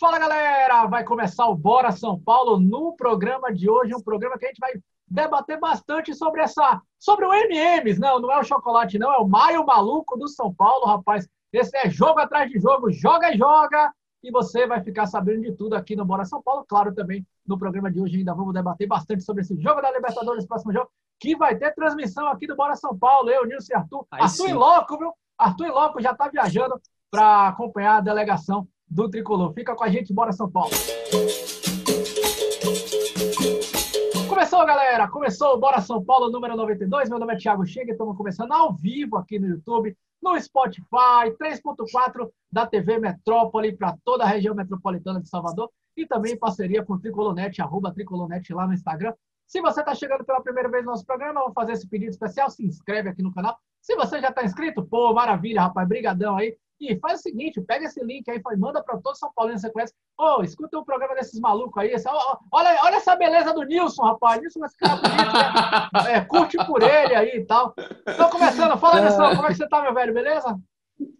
Fala galera, vai começar o Bora São Paulo no programa de hoje, um programa que a gente vai debater bastante sobre essa, sobre o MMs, não, não é o chocolate não, é o Maio Maluco do São Paulo, rapaz. Esse é jogo atrás de jogo, joga e joga, e você vai ficar sabendo de tudo aqui no Bora São Paulo. Claro, também no programa de hoje ainda vamos debater bastante sobre esse jogo da Libertadores, próximo jogo, que vai ter transmissão aqui do Bora São Paulo. Eu, Nilson e Arthur. Aí Arthur sim. e Loco, viu? Arthur e Loco já está viajando para acompanhar a delegação do Tricolor. Fica com a gente, Bora São Paulo. Começou, galera! Começou o Bora São Paulo número 92. Meu nome é Thiago Chega e estamos começando ao vivo aqui no YouTube, no Spotify, 3.4 da TV Metrópole para toda a região metropolitana de Salvador e também em parceria com o Tricolornet, arroba Tricolornet lá no Instagram. Se você está chegando pela primeira vez no nosso programa, vou fazer esse pedido especial, se inscreve aqui no canal. Se você já está inscrito, pô, maravilha, rapaz, brigadão aí. E faz o seguinte, pega esse link aí, manda para todos os São Paulinos que você conhece. Ô, oh, escuta o programa desses malucos aí. Esse, olha, olha essa beleza do Nilson, rapaz. Nilson, esse cara bonito, né? é, curte por ele aí e tal. Então, começando, fala, Nilson, como é que você tá, meu velho, beleza?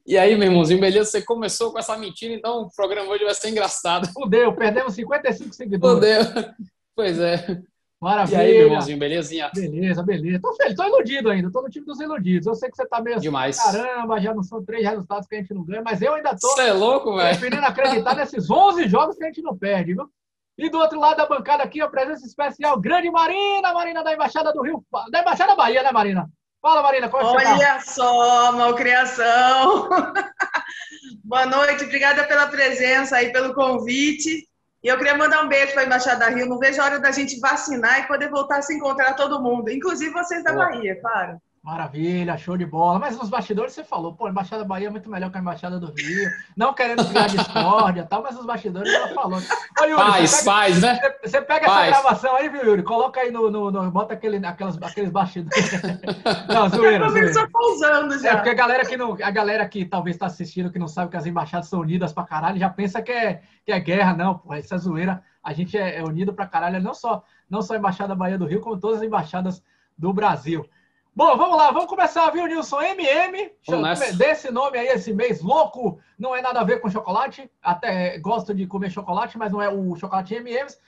E aí, meu irmãozinho, beleza? Você começou com essa mentira, então o programa hoje vai ser engraçado. Fudeu, perdemos 55 seguidores. Fudeu. Pois é. Maravilha. E aí, meu irmãozinho, belezinha? Beleza, beleza. Tô feliz, tô iludido ainda, tô no time dos iludidos. Eu sei que você tá meio Demais. Assim, caramba, já não são três resultados que a gente não ganha, mas eu ainda tô. Você é louco, velho? Preferindo acreditar nesses 11 jogos que a gente não perde, viu? E do outro lado da bancada aqui, a presença especial, grande Marina, Marina da Embaixada do Rio, da Embaixada Bahia, né, Marina? Fala, Marina, como é que Olha tá? só, malcriação. Boa noite, obrigada pela presença aí, pelo convite. E eu queria mandar um beijo para a Embaixada Rio. Não vejo a hora da gente vacinar e poder voltar a se encontrar todo mundo, inclusive vocês da Bahia, claro. Maravilha, show de bola. Mas nos bastidores você falou, pô, a Embaixada da Bahia é muito melhor que a Embaixada do Rio. Não querendo criar discórdia e tal, mas nos bastidores ela falou. Ô, Yuri, faz, pega, faz, né? Você, você pega faz. essa gravação aí, viu, Yuri? Coloca aí no. no, no bota aquele, aquelas, aqueles bastidores. Não, zoeira. Começou pausando já. É porque a galera que, não, a galera que talvez está assistindo, que não sabe que as embaixadas são unidas pra caralho, já pensa que é, que é guerra. Não, pô, essa é zoeira. A gente é, é unido pra caralho, não só, não só a Embaixada da Bahia do Rio, como todas as embaixadas do Brasil. Bom, vamos lá, vamos começar, viu, Nilson? MM, desse nome aí, esse mês louco, não é nada a ver com chocolate, até gosto de comer chocolate, mas não é o chocolate MMs.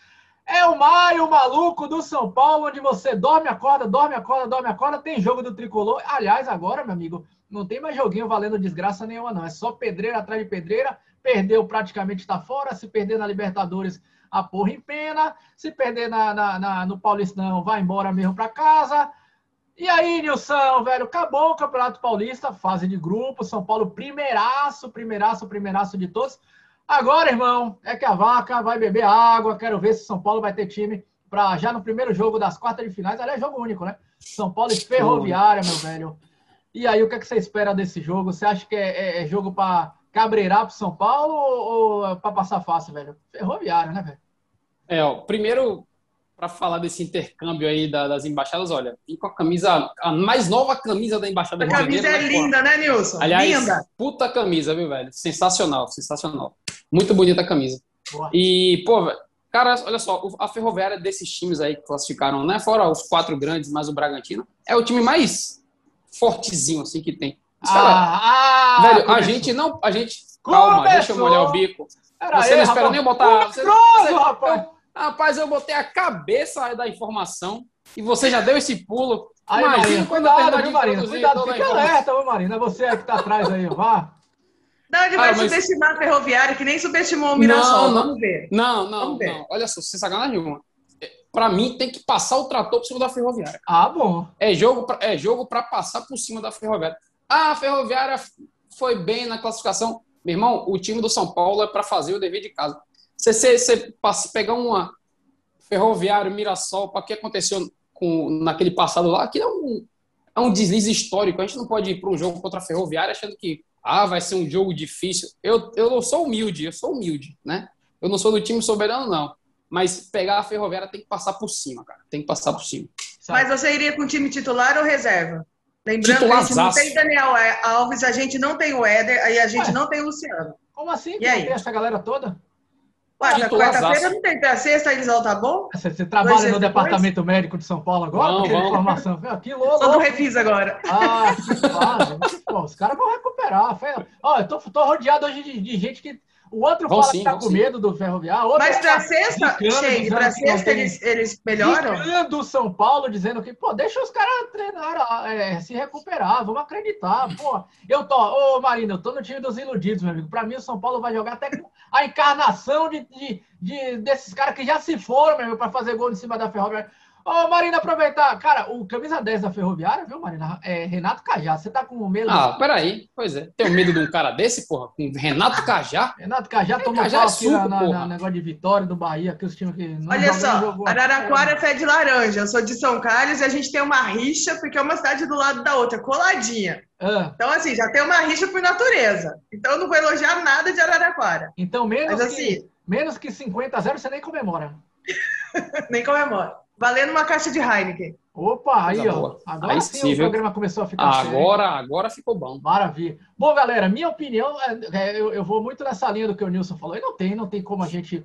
É o maio maluco do São Paulo, onde você dorme, acorda, dorme, acorda, dorme, acorda. Tem jogo do tricolor. Aliás, agora, meu amigo, não tem mais joguinho valendo desgraça nenhuma, não. É só pedreira atrás de pedreira. Perdeu, praticamente está fora. Se perder na Libertadores, a porra em pena. Se perder na, na, na no Paulistão, vai embora mesmo para casa. E aí, Nilson, velho, acabou o Campeonato Paulista, fase de grupo, São Paulo primeiraço, primeiraço, primeiraço de todos. Agora, irmão, é que a vaca vai beber água, quero ver se São Paulo vai ter time para já no primeiro jogo das quartas de finais, aliás, é jogo único, né? São Paulo e Ferroviária, meu velho. E aí, o que, é que você espera desse jogo? Você acha que é, é, é jogo para cabreirar para São Paulo ou, ou para passar fácil, velho? Ferroviária, né, velho? É, ó, primeiro para falar desse intercâmbio aí da, das embaixadas, olha, vim com a camisa, a mais nova camisa da Embaixada A camisa é linda, né, Nilson? Aliás, linda. puta camisa, viu, velho? Sensacional, sensacional. Muito bonita a camisa. Boa. E, pô, velho, cara, olha só, a Ferroviária desses times aí que classificaram, né, fora os quatro grandes, mais o Bragantino, é o time mais fortezinho, assim, que tem. Os cara, ah, velho, começou. a gente não, a gente, calma, começou. deixa eu molhar o bico. Era você aí, não espera rapaz. nem botar... Você, você, rapaz. Rapaz, eu botei a cabeça da informação e você já deu esse pulo. Aí, Imagina Marina, quando cuidado, viu, Marina? Cuidado, fica alerta, viu, Marina? É você é que tá atrás aí, vá. Não, ele vai ah, mas... subestimar a ferroviária, que nem subestimou o Mirassol. Não, não, Vamos ver. Não, não, Vamos ver. não. Olha só, sem sacanagem nenhuma. Pra mim, tem que passar o trator por cima da ferroviária. Ah, bom. É jogo pra, é jogo pra passar por cima da ferroviária. Ah, a ferroviária foi bem na classificação. Meu irmão, o time do São Paulo é para fazer o dever de casa. Você, você, você pegar uma Ferroviário, Mirassol, para o que aconteceu com, naquele passado lá, aquilo é um, é um deslize histórico. A gente não pode ir para um jogo contra a Ferroviária achando que ah, vai ser um jogo difícil. Eu, eu não sou humilde, eu sou humilde, né? Eu não sou do time soberano, não. Mas pegar a Ferroviária tem que passar por cima, cara. Tem que passar por cima. Mas você iria com time titular ou reserva? Lembrando que a gente não tem Daniel Alves, a gente não tem o Éder, aí a gente Ué, não tem o Luciano. Como assim? E aí? Tem essa galera toda? Ué, na quarta-feira não tem pra sexta, eles vão tá bom? Você, você trabalha no departamento médico de São Paulo agora? Não, vamos. informação. Aqui, louco. Só do Refis agora. Ah, que fase. Os caras vão recuperar. Ó, eu tô, tô rodeado hoje de, de, gente que. O outro Vão fala sim, que tá com sim. medo do Ferroviário. Mas pra tá sexta, Shane, pra sexta eles, eles melhoram? Zicando o São Paulo, dizendo que, pô, deixa os caras treinar, é, se recuperar, vamos acreditar, pô. Eu tô, ô Marina, eu tô no time dos iludidos, meu amigo. Pra mim, o São Paulo vai jogar até com a encarnação de, de, de- desses caras que já se foram, meu amigo, pra fazer gol em cima da Ferroviária. Ô, Marina, aproveitar. Cara, o camisa 10 da Ferroviária, viu, Marina? É Renato Cajá. Você tá com medo? Ah, peraí. Pois é. Tenho medo de um cara desse, porra? Com Renato Cajá? Renato Cajá tomou Cajá pau é aqui suco, na, na- na negócio de vitória do Bahia, que os times que não Olha só, jogou. Araraquara é pé de laranja. Eu sou de São Carlos e a gente tem uma rixa, porque é uma cidade do lado da outra, coladinha. Ah, Então, assim, já tem uma rixa por natureza. Então, eu não vou elogiar nada de Araraquara. então, menos, Mas, que, assim, menos que 50 a 0 você nem comemora. nem comemoro. Valendo uma caixa de Heineken. Opa, aí, Coisa ó. boa. Agora Aí sim, sim, o viu? programa começou a ficar sério. Agora, agora ficou bom. Maravilha. Bom, galera, minha opinião, é, é, eu, eu vou muito nessa linha do que o Nilson falou. E não tem, não tem como a gente.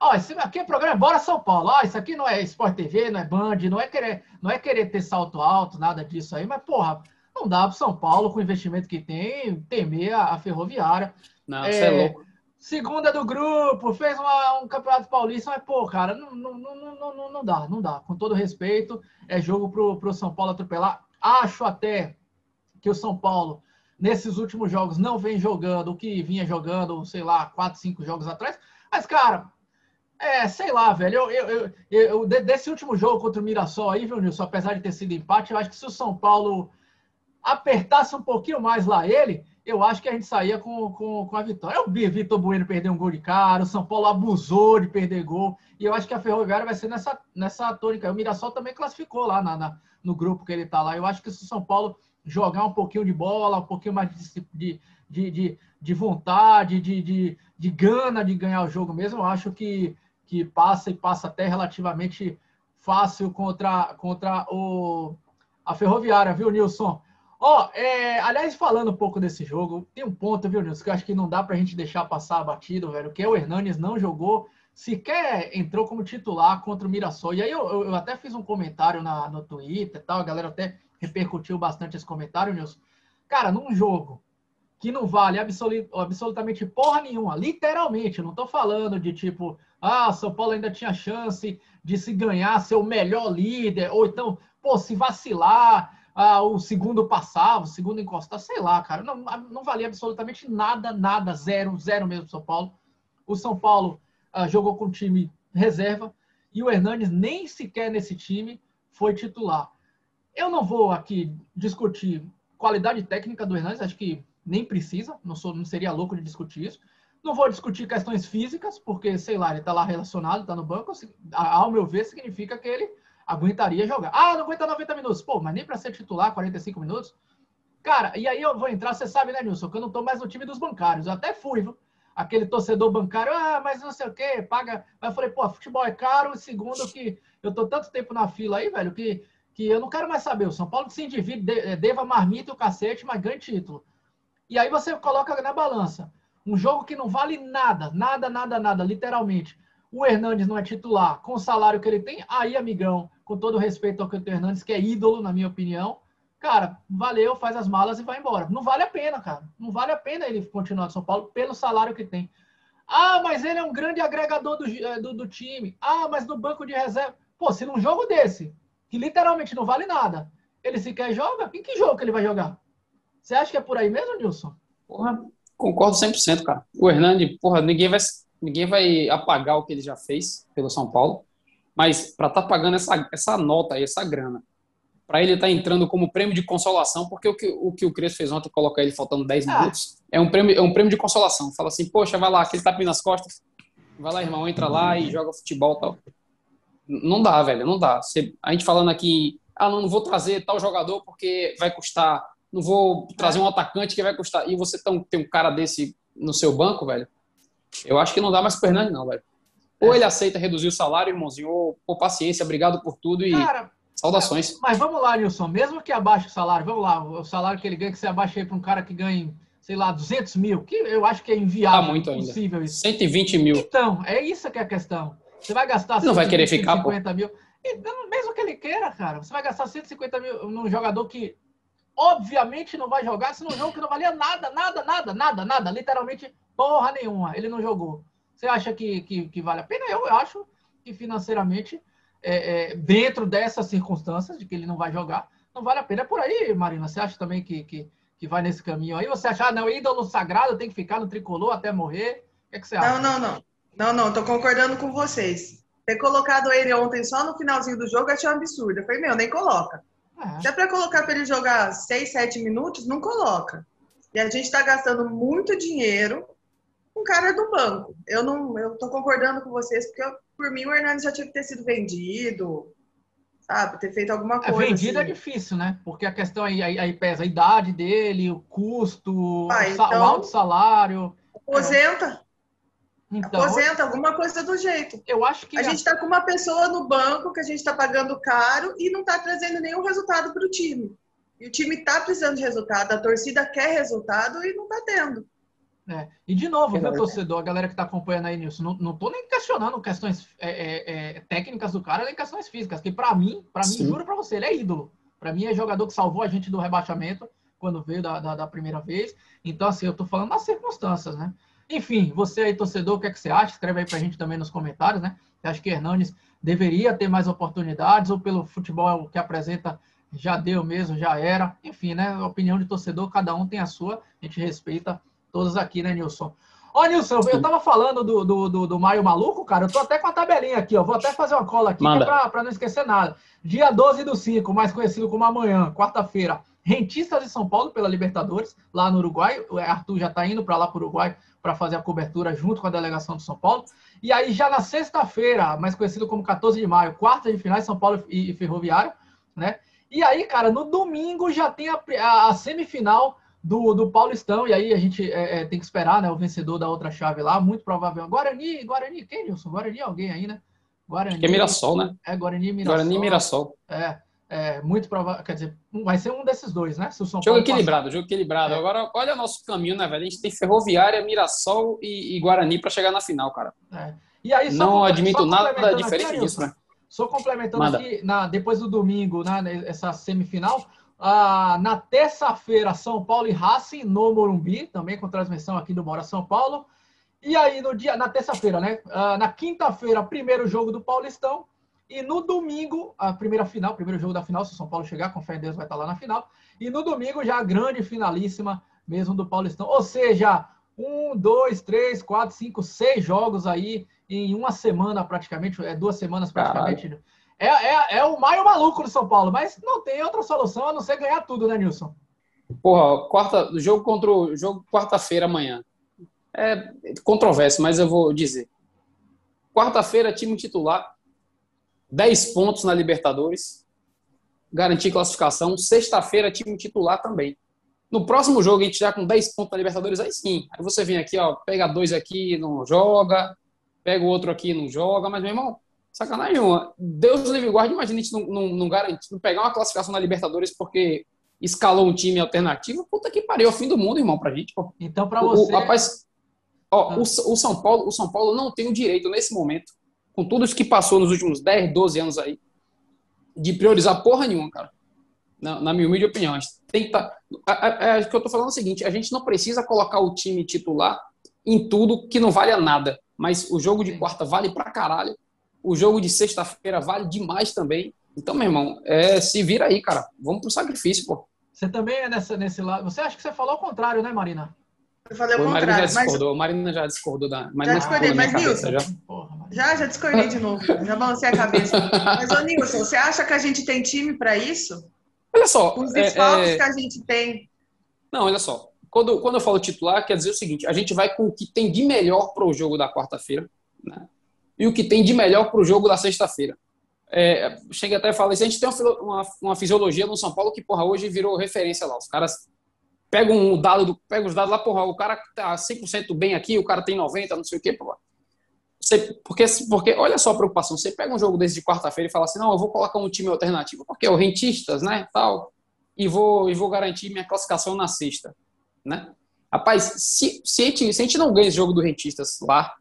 Ó, esse aqui é programa Bora São Paulo. Ó, isso aqui não é Sport TV, não é Band, não é querer, não é querer ter salto alto, nada disso aí, mas, porra, não dá pro São Paulo, com o investimento que tem, temer a, a ferroviária. Não, É, você é louco. Segunda do grupo, fez uma- um campeonato paulista, mas, pô, cara, não, não, não, não, não, dá, não dá. Com todo respeito, é jogo pro, pro São Paulo atropelar. Acho até que o São Paulo, nesses últimos jogos, não vem jogando o que vinha jogando, sei lá, quatro, cinco jogos atrás. Mas, cara, é, sei lá, velho. Eu, eu, eu, eu- de- desse último jogo contra o Mirassol aí, viu, Nilson? Apesar de ter sido empate, eu acho que se o São Paulo apertasse um pouquinho mais lá ele, eu acho que a gente saía com, com, com a vitória. Eu vi Vitor Bueno perder um gol de cara, o São Paulo abusou de perder gol, e eu acho que a Ferroviária vai ser nessa, nessa tônica. O Mirassol também classificou lá na, na- no grupo que ele tá lá. Eu acho que se o São Paulo jogar um pouquinho de bola, um pouquinho mais de, de, de, de, de vontade, de, de, de gana de ganhar o jogo mesmo, eu acho que, que passa e passa até relativamente fácil contra, contra o, a Ferroviária, viu, Nilson? Ó, é, aliás, falando um pouco desse jogo, tem um ponto, viu, Nilson, que eu acho que não dá pra gente deixar passar batido, velho, que é o Hernanes não jogou, sequer entrou como titular contra o Mirassol. E aí eu, eu- até fiz um comentário na, no Twitter e tal, a galera até repercutiu bastante esse comentário, Nilson. Cara, num jogo que não vale absoli- absolutamente porra nenhuma, literalmente, não tô falando de tipo, ah, São Paulo ainda tinha chance de se ganhar, ser o melhor líder, ou então, pô, se vacilar, ah, o segundo passava, o segundo encostar, sei lá, cara. Não, não valia absolutamente nada, nada, zero, zero mesmo São Paulo. O São Paulo ah, jogou com o time reserva e o Hernanes nem sequer nesse time foi titular. Eu não vou aqui discutir qualidade técnica do Hernanes, acho que nem precisa, não, sou, não seria louco de discutir isso. Não vou discutir questões físicas, porque, sei lá, ele está lá relacionado, está no banco. Ao meu ver, significa que ele aguentaria jogar. Ah, não aguenta 90 minutos. Pô, mas nem para ser titular 45 minutos. Cara, e aí eu vou entrar, você sabe, né, Nilson, que eu não tô mais no time dos bancários. Eu até fui, viu? Aquele torcedor bancário, ah, mas não sei o quê, paga. Mas eu falei, pô, futebol é caro, e segundo que eu tô tanto tempo na fila aí, velho, que, que eu não quero mais saber. O São Paulo que se individe, de- eh, deva marmita e o cacete, mas ganha título. E aí você coloca na balança. Um jogo que não vale nada, nada, nada, nada, literalmente. O Hernandes não é titular, com o salário que ele tem, aí, amigão, com todo respeito ao Cleiton Hernandes, que é ídolo, na minha opinião, cara, valeu, faz as malas e vai embora. Não vale a pena, cara. Não vale a pena ele continuar no São Paulo pelo salário que tem. Ah, mas ele é um grande agregador do, eh, do, do time. Ah, mas no banco de reserva. Pô, se num jogo desse, que literalmente não vale nada, ele sequer joga, em que jogo que ele vai jogar? Você acha que é por aí mesmo, Nilson? Porra, concordo 100%, cara. O Hernani, porra, ninguém vai, ninguém vai apagar o que ele já fez pelo São Paulo, mas para estar pagando essa, essa nota aí, essa grana, para ele estar entrando como prêmio de consolação, porque o que o, que o Crespo fez ontem, colocar ele faltando 10 Ah. minutos, é um, prêmio, é um prêmio de consolação. Fala assim, poxa, vai lá, aquele tapinha nas costas, vai lá, irmão, entra lá e joga futebol e tal. Não dá, velho, não dá. Você- a gente falando aqui, ah, não, não vou trazer tal jogador porque vai custar não vou trazer um atacante que vai custar. E você tão, tem um cara desse no seu banco, velho. Eu acho que não dá mais pro Hernani, não, velho. Ou ele aceita reduzir o salário, irmãozinho, ou pô, paciência, obrigado por tudo e Cara, saudações. mas vamos lá, Nilson. Mesmo que abaixe o salário, vamos lá, o salário que ele ganha, que você abaixa aí para um cara que ganha, sei lá, 200 mil, que eu acho que é inviável, Tá muito ainda. impossível isso. 120 mil. Então, é isso que é a questão. Você vai gastar Não vai querer ficar, 150 mil. Então, mesmo que ele queira, cara, você vai gastar 150 mil num jogador que obviamente não vai jogar, se num jogo que não valia nada, nada, nada, nada, nada, literalmente Porra nenhuma, ele não jogou. Você acha que, que, que vale a pena? Eu acho que financeiramente, é, é, dentro dessas circunstâncias de que ele não vai jogar, não vale a pena. É por aí, Marina. Você acha também que, que, que vai nesse caminho aí? Você acha, ah, não, ídolo sagrado tem que ficar no tricolor até morrer? O que, é que você acha? Não, não, não. Não, não, tô concordando com vocês. Ter colocado ele ontem só no finalzinho do jogo achei um absurdo. Eu falei, meu, nem coloca. É. Se é pra colocar para ele jogar 6, 7 minutos, não coloca. E a gente está gastando muito dinheiro com cara do banco. Eu não, eu tô concordando com vocês, porque eu, por mim o Hernandes já tinha que ter sido vendido, sabe? Ter feito alguma é, coisa. É, vendido assim. é difícil, né? Porque a questão aí, aí, aí pesa a idade dele, o custo, ah, o, então, alto salário. Aposenta. É. Então, Aposenta, alguma coisa do jeito. Eu acho que. A, a... gente está com uma pessoa no banco que a gente está pagando caro e não está trazendo nenhum resultado para o time. E o time está precisando de resultado, a torcida quer resultado e não está tendo. É. E de novo, viu, torcedor, a galera que está acompanhando aí, Nilson, não, não tô nem questionando questões é, é, é técnicas do cara, nem questões físicas, que para mim, para mim, juro para você, ele é ídolo. Para mim é jogador que salvou a gente do rebaixamento quando veio da, da, da, primeira vez. Então, assim, eu tô falando das circunstâncias, né? Enfim, você aí, torcedor, o que, é que você acha? Escreve aí pra gente também nos comentários, né? Você acha que Hernandes deveria ter mais oportunidades ou pelo futebol que apresenta já deu mesmo, já era? Enfim, né? Opinião de torcedor, cada um tem a sua, a gente respeita todos aqui, né, Nilson? Ó, Nilson, eu tava falando do, do, do, do, Maio Maluco, cara. Eu tô até com a tabelinha aqui, ó. Vou até fazer uma cola aqui é pra, pra, não esquecer nada. Dia 12 do 5, mais conhecido como amanhã, quarta-feira. Rentistas de São Paulo pela Libertadores, lá no Uruguai. O Arthur já tá indo para lá para o Uruguai para fazer a cobertura junto com a delegação do São Paulo. E aí, já na sexta-feira, mais conhecido como 14 de maio, quarta de finais, São Paulo e, e Ferroviário, né? E aí, cara, no domingo já tem a, a, a semifinal do, do Paulistão, e aí a gente é, é, tem que esperar, né? O vencedor da outra chave lá, muito provável. Guarani, Guarani, quem, Nilson? Guarani é alguém aí, né? Guarani. Acho que é Mirassol, né? É, Guarani e Mirassol. Guarani e Mirassol. É, é muito provável, quer dizer, vai ser um desses dois, né? Se o São jogo Paulo equilibrado, passar. jogo equilibrado. É. Agora, olha o nosso caminho, né, velho? A gente tem Ferroviária, Mirassol e, e Guarani para chegar na final, cara. É. E aí, Não admito nada diferente aqui, disso, né? Só complementando Manda. aqui, na, depois do domingo, né, essa semifinal, ah, na terça-feira, São Paulo e Racing no Morumbi, também com transmissão aqui do Bora São Paulo. E aí, no dia, na terça-feira, né? Ah, na quinta-feira, primeiro jogo do Paulistão. E no domingo, a primeira final, primeiro jogo da final, se o São Paulo chegar, com fé em Deus, vai estar lá na final. E no domingo, já a grande finalíssima mesmo do Paulistão. Ou seja, um, dois, três, quatro, cinco, seis jogos aí em uma semana praticamente, é duas semanas praticamente. Caralho é, é, é o Maio maluco do São Paulo, mas não tem outra solução a não ser ganhar tudo, né, Nilson? Porra, quarta, jogo contra o jogo quarta-feira amanhã. É controverso, mas eu vou dizer. Quarta-feira, time titular, 10 pontos na Libertadores, garantir classificação. Sexta-feira, time titular também. No próximo jogo, a gente já com 10 pontos na Libertadores, aí sim. Aí você vem aqui, ó, pega dois aqui, não joga, pega o outro aqui, não joga, mas, meu irmão, Sacanagem nenhuma. Deus livre guarde, imagina a gente não, não, não, garante, não pegar uma classificação na Libertadores porque escalou um time alternativo. Puta que pariu, é o fim do mundo, irmão, pra gente. Pô. Então, pra você. O, rapaz, ó, ah. o, o, São Paulo, o São Paulo não tem o direito, nesse momento, com tudo isso que passou nos últimos 10, 12 anos aí, de priorizar porra nenhuma, cara. Na, na minha humilde opinião. A gente tem que tá, é, é, que eu tô falando é o seguinte: a gente não precisa colocar o time titular em tudo que não vale a nada. Mas o jogo de quarta vale pra caralho o jogo de sexta-feira vale demais também. Então, meu irmão, é, se vira aí, cara. Vamos pro sacrifício, pô. Você também é nessa, nesse lado. Você acha que você falou ao contrário, né, Marina? Eu falei ao contrário. Marina já discordou. Mas... Marina já discordou da. Marina já discordei, mas Nilson. Já? já, já discordei de novo. Já balancei a cabeça. mas, ô Nilson, você acha que a gente tem time para isso? Olha só. Os desfalques é, é... que a gente tem. Não, olha só. Quando, quando eu falo titular, quer dizer o seguinte: a gente vai com o que tem de melhor para o jogo da quarta-feira. Né? E o que tem de melhor para o jogo da sexta-feira. É, chega até a falar isso, a gente tem uma, uma, fisiologia no São Paulo que, porra, hoje virou referência lá. Os caras pegam um dado, do, pegam os dados lá, porra, o cara tá 100% bem aqui, o cara tem 90, não sei o quê, porra. Você, porque, porque, olha só a preocupação, você pega um jogo desse de quarta-feira e fala assim, não, eu vou colocar um time alternativo, porque é o rentistas, né, tal, e vou, e vou garantir minha classificação na sexta, né? Rapaz, se, se, a gente, se a gente não ganha esse jogo do rentistas lá,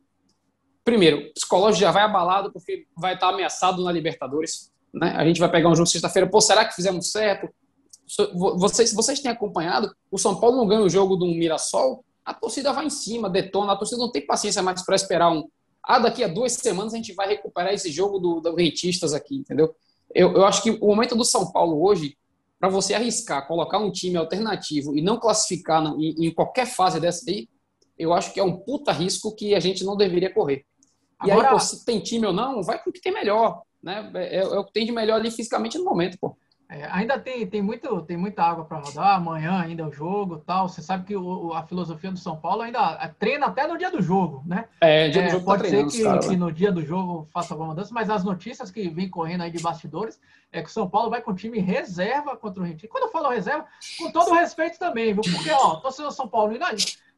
primeiro, psicológico já vai abalado porque vai estar ameaçado na Libertadores. Né? A gente vai pegar um jogo sexta-feira, pô, será que fizemos certo? Vocês, vocês têm acompanhado? O São Paulo não ganha o jogo do Mirassol a torcida vai em cima, detona, a torcida não tem paciência mais para esperar um. Ah, daqui a duas semanas a gente vai recuperar esse jogo do, do Rentistas aqui, entendeu? Eu, eu acho que o momento do São Paulo hoje, para você arriscar, colocar um time alternativo e não classificar em, em, qualquer fase dessa aí, eu acho que é um puta risco que a gente não deveria correr. E Agora, aí, pô, se tem time ou não, vai com o que tem melhor. Né? É, é, é o que tem de melhor ali fisicamente no momento, pô. É, ainda tem, tem, muito, tem muita água para rodar, amanhã ainda é o jogo tal. Você sabe que o, a filosofia do São Paulo ainda é, treina até no dia do jogo, né? É, dia do é, jogo tá Pode tá ser que, cara, que no dia do jogo faça alguma mudança, mas as notícias que vêm correndo aí de bastidores é que o São Paulo vai com time reserva contra o Rentinho. Quando eu falo reserva, com todo respeito também, viu? Porque, ó, torcedor São Paulo,